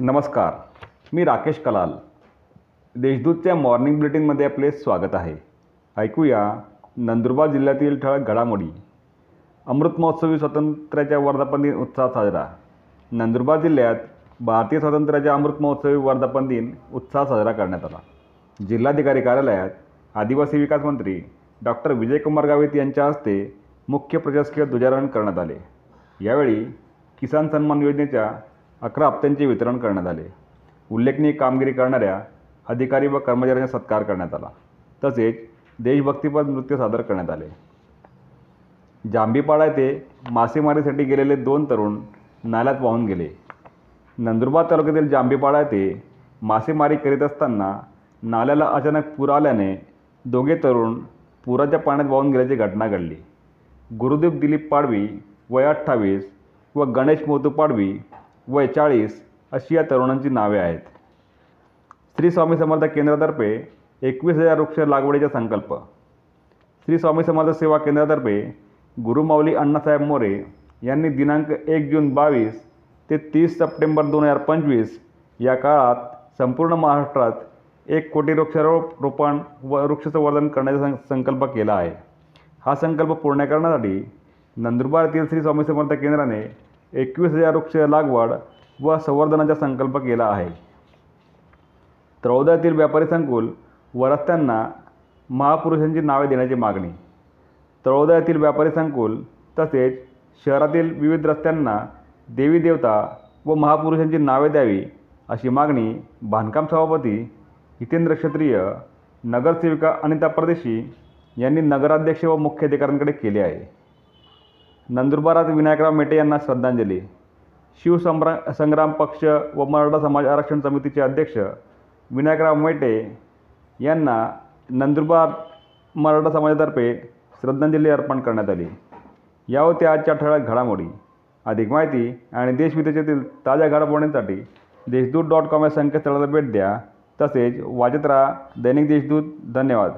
नमस्कार मी राकेश कलाल. देशदूतच्या मॉर्निंग बुलेटिनमध्ये आपले स्वागत आहे. ऐकूया नंदुरबार जिल्ह्यातील ठळक घडामोडी. अमृत महोत्सवी स्वातंत्र्याच्या वर्धापन दिन उत्साहात साजरा. नंदुरबार जिल्ह्यात भारतीय स्वातंत्र्याच्या अमृत महोत्सवी वर्धापन दिन उत्साहात साजरा करण्यात आला. जिल्हाधिकारी कार्यालयात आदिवासी विकास मंत्री डॉक्टर विजयकुमार गावित यांच्या हस्ते मुख्य प्रशासकीय ध्वजारोहण करण्यात आले. यावेळी किसान सन्मान योजनेच्या अकरा हप्त्यांचे वितरण करण्यात आले. उल्लेखनीय कामगिरी करणाऱ्या अधिकारी व कर्मचाऱ्यांचा सत्कार करण्यात आला. तसेच देशभक्तीपर नृत्य सादर करण्यात आले. जांभीपाडा येथे मासेमारीसाठी गेलेले दोन तरुण नाल्यात वाहून गेले. नंदुरबार तालुक्यातील जांभीपाडा येथे मासेमारी करीत असताना नाल्याला अचानक पूर आल्याने दोघे तरुण पुराच्या पाण्यात वाहून गेल्याची घटना घडली. गुरुदेव दिलीप पाडवी वय अठ्ठावीस व गणेश मोतू पाडवी वय चाळीस अशी या तरुणांची नावे आहेत. श्री स्वामी समर्थ केंद्रातर्फे एकवीस हजार वृक्ष लागवडीचा संकल्प. श्री स्वामी समर्थ सेवा केंद्रातर्फे गुरुमाऊली अण्णासाहेब मोरे यांनी दिनांक एक जून बावीस ते तीस सप्टेंबर दोन हजार पंचवीस या काळात संपूर्ण महाराष्ट्रात एक कोटी वृक्षारोप रोपण व वृक्षसंवर्धन करण्याचा सं संकल्प केला आहे. हा संकल्प पूर्ण करण्यासाठी नंदुरबार येथील श्री स्वामी समर्थ केंद्राने एकवीस हजार वृक्ष लागवड व संवर्धनाचा संकल्प केला आहे. त्रौदातील व्यापारी संकुल व रस्त्यांना महापुरुषांची नावे देण्याची मागणी. तळोदा येथील व्यापारी संकुल तसेच शहरातील विविध रस्त्यांना देवी देवता व महापुरुषांची नावे द्यावी अशी मागणी बांधकाम सभापती हितेंद्र क्षत्रिय नगरसेविका अनिता परदेशी यांनी नगराध्यक्ष व मुख्य अधिकाऱ्यांकडे केली आहे. नंदुरबारात विनायकराव मेटे यांना श्रद्धांजली. शिवसंभ्रा संग्राम पक्ष व मराठा समाज आरक्षण समितीचे अध्यक्ष विनायकराव मेटे यांना नंदुरबार मराठा समाजातर्फे श्रद्धांजली अर्पण करण्यात आली. या होत्या आजच्या ठळक घडामोडी. अधिक माहिती आणि देशविदेशातील ताज्या घडामोडींसाठी देशदूत डॉट कॉम या संकेतस्थळाला भेट द्या. तसेच वाचत राहा दैनिक देशदूत. धन्यवाद.